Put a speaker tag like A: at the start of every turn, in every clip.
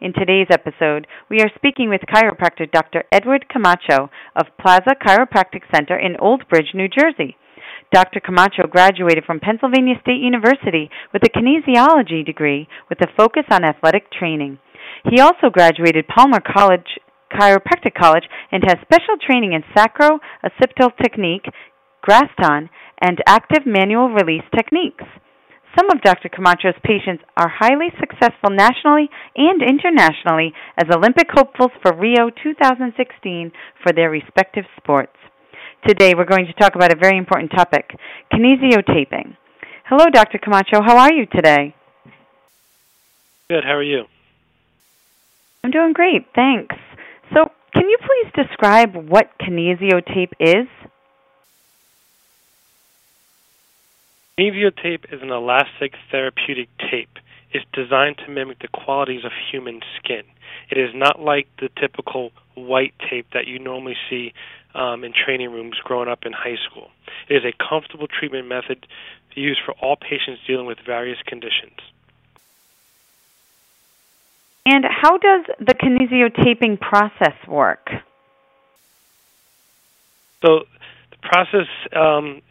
A: In today's episode, we are speaking with chiropractor Dr. Edward Camacho of Plaza Chiropractic Center in Old Bridge, New Jersey. Dr. Camacho graduated from Pennsylvania State University with a kinesiology degree with a focus on athletic training. He also graduated Palmer College Chiropractic College and has special training in sacro-occipital technique, Graston, and active manual release techniques. Some of Dr. Camacho's patients are highly successful nationally and internationally as Olympic hopefuls for Rio 2016 for their respective sports. Today we're going to talk about a very important topic, kinesiotaping. Hello, Dr. Camacho. How are you today?
B: Good. How are you?
A: I'm doing great. Thanks. So, can you please describe what kinesiotape is?
B: Kinesiotape is an elastic therapeutic tape. It's designed to mimic the qualities of human skin. It is not like the typical white tape that you normally see um, in training rooms growing up in high school. It is a comfortable treatment method used for all patients dealing with various conditions.
A: And how does the kinesiotaping process work?
B: So the process um,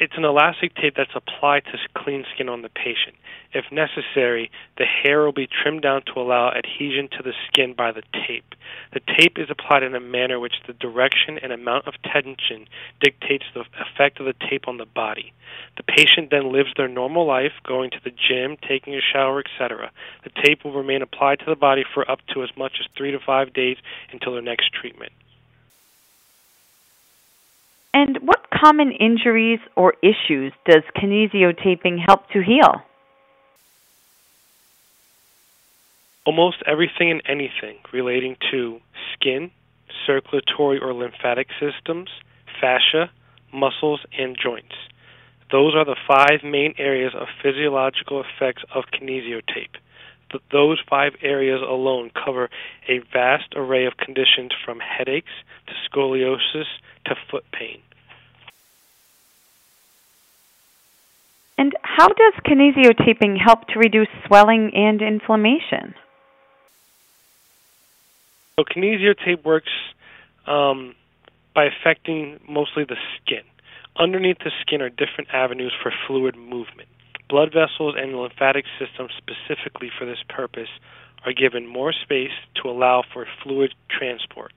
B: it's an elastic tape that's applied to clean skin on the patient. If necessary, the hair will be trimmed down to allow adhesion to the skin by the tape. The tape is applied in a manner which the direction and amount of tension dictates the effect of the tape on the body. The patient then lives their normal life, going to the gym, taking a shower, etc. The tape will remain applied to the body for up to as much as three to five days until their next treatment.
A: And what common injuries or issues does kinesiotaping help to heal?
B: Almost everything and anything relating to skin, circulatory or lymphatic systems, fascia, muscles, and joints. Those are the five main areas of physiological effects of kinesiotape. those five areas alone cover a vast array of conditions from headaches to scoliosis to foot pain.
A: And how does kinesiotaping help to reduce swelling and inflammation?
B: So, kinesiotape works um, by affecting mostly the skin. Underneath the skin are different avenues for fluid movement. Blood vessels and lymphatic system specifically for this purpose, are given more space to allow for fluid transport.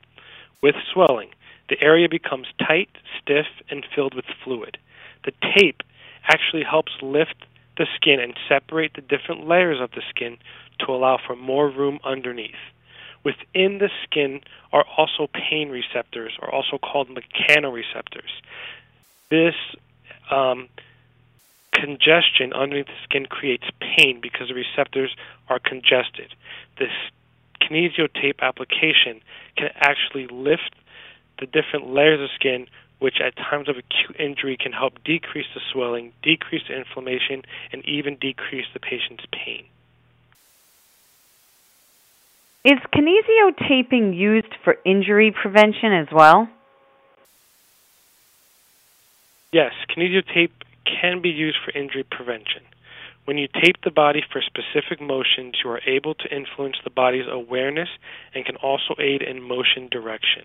B: With swelling, the area becomes tight, stiff, and filled with fluid. The tape actually helps lift the skin and separate the different layers of the skin to allow for more room underneath. Within the skin are also pain receptors, or also called mechanoreceptors. This um, congestion underneath the skin creates pain because the receptors are congested. This kinesiotape application can actually lift the different layers of skin which at times of acute injury can help decrease the swelling, decrease the inflammation, and even decrease the patient's pain.
A: Is kinesiotaping used for injury prevention as well?
B: Yes, kinesiotape can be used for injury prevention. When you tape the body for specific motions, you are able to influence the body's awareness and can also aid in motion direction.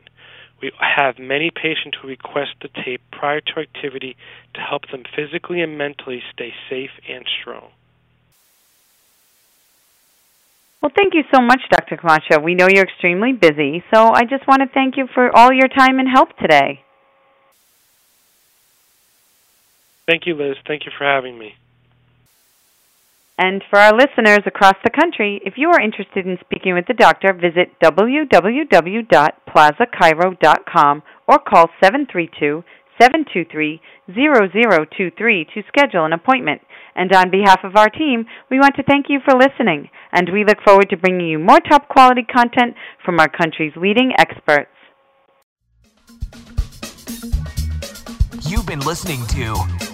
B: We have many patients who request the tape prior to activity to help them physically and mentally stay safe and strong.
A: Well, thank you so much, Dr. Camacho. We know you're extremely busy, so I just want to thank you for all your time and help today.
B: Thank you, Liz. Thank you for having me.
A: And for our listeners across the country, if you are interested in speaking with the doctor, visit www.plazachiro.com or call 732 723 0023 to schedule an appointment. And on behalf of our team, we want to thank you for listening, and we look forward to bringing you more top quality content from our country's leading experts.
C: You've been listening to